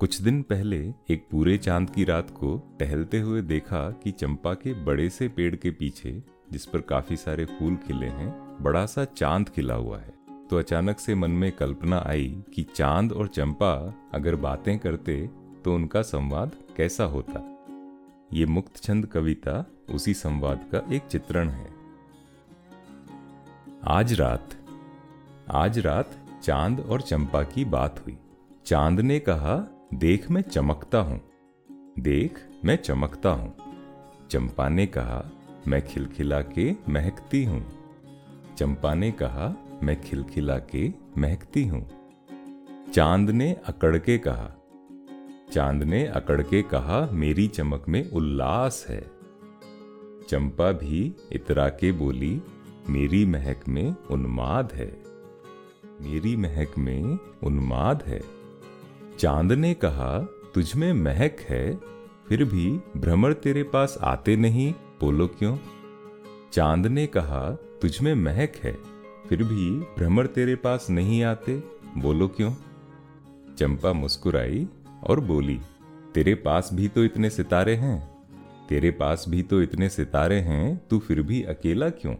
कुछ दिन पहले एक पूरे चाँद की रात को टहलते हुए देखा कि चंपा के बड़े से पेड़ के पीछे, जिस पर काफ़ी सारे फूल खिले हैं, बड़ा सा चाँद खिला हुआ है। तो अचानक से मन में कल्पना आई कि चाँद और चंपा अगर बातें करते तो उनका संवाद कैसा होता? ये मुक्त छंद कविता उसी संवाद का एक चित्रण है। आज रात आज रात चाँद और चंपा की बात हुई। चाँद ने कहा देख मैं चमकता हूँ। देख मैं चमकता हूँ। चंपा ने कहा, मैं खिलखिला के महकती हूँ। चंपा ने कहा, मैं खिलखिला के महकती हूँ। चाँद ने अकड़ के कहा, चाँद ने अकड़ के कहा, मेरी चमक में उल्लास है। चंपा भी इतरा के बोली, मेरी महक में उन्माद है। मेरी महक में उन्माद है। चाँद ने कहा, तुझ में महक है, फिर भी भ्रमर तेरे पास आते नहीं, बोलो क्यों? चाँद ने कहा, तुझ में महक है, फिर भी भ्रमर तेरे पास नहीं आते, बोलो क्यों? चंपा मुस्कुराई और बोली, तेरे पास भी तो इतने सितारे हैं, तेरे पास भी तो इतने सितारे हैं, तू फिर भी अकेला क्यों?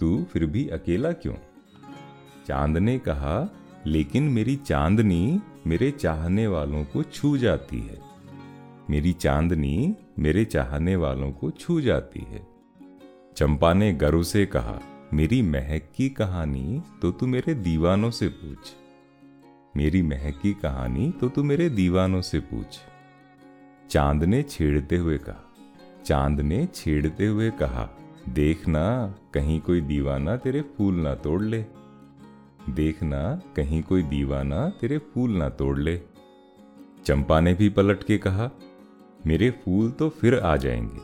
तू फिर भी अकेला क्यों? चाँद ने कहा, लेकिन मेरी चांदनी मेरे चाहने वालों को छू जाती है। मेरी चांदनी मेरे चाहने वालों को छू जाती है। चंपा ने गर्व से कहा, मेरी महक की कहानी तो तू मेरे दीवानों से पूछ। मेरी महक की कहानी तो तू मेरे दीवानों से पूछ। चाँद ने छेड़ते हुए कहा, चाँद ने छेड़ते हुए कहा देखना कहीं कोई दीवाना तेरे फूल ना तोड़ ले। देखना, कहीं कोई दीवाना तेरे फूल ना तोड़ ले। चंपा ने भी पलट के कहा, मेरे फूल तो फिर आ जाएँगे।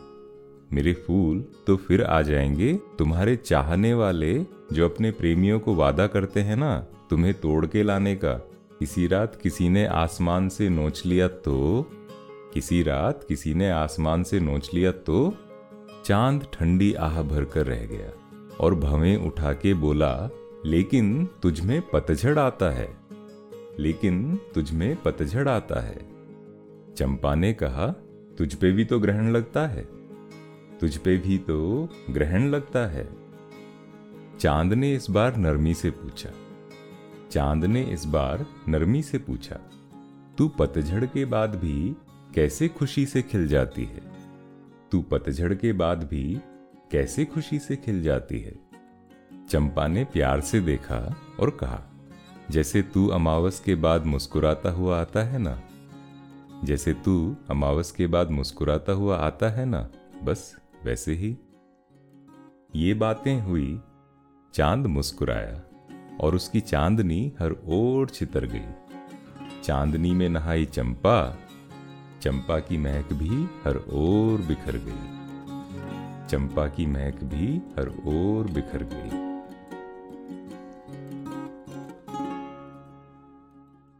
मेरे फूल तो फिर आ जाएँगे। तुम्हारे चाहने वाले जो अपने प्रेमियों को वादा करते हैं ना, तुम्हें तोड़ के लाने का। किसी रात किसी ने आसमान से नोच लिया तो किसी रात किसी ने आसमान से नोच लिया तो चाँद ठंडी आह भरकर रह गया और भवें उठा के बोला लेकिन तुझमें पतझड़ आता है। लेकिन तुझमें पतझड़ आता है। चंपा ने कहा, तुझ पे भी तो ग्रहण लगता है। तुझ पे भी तो ग्रहण लगता है। चाँद ने इस बार नरमी से पूछा। चाँद ने इस बार नरमी से पूछा, तू पतझड़ के बाद भी कैसे खुशी से खिल जाती है? तू पतझड़ के बाद भी कैसे खुशी से खिल जाती है? चंपा ने प्यार से देखा और कहा, जैसे तू अमावस के बाद मुस्कुराता हुआ आता है ना, जैसे तू अमावस के बाद मुस्कुराता हुआ आता है ना, बस वैसे ही। ये बातें हुई, चाँद मुस्कुराया और उसकी चांदनी हर ओर छितर गई। चांदनी में नहाई चंपा चंपा की महक भी हर ओर बिखर गई। चंपा की महक भी हर ओर बिखर गई।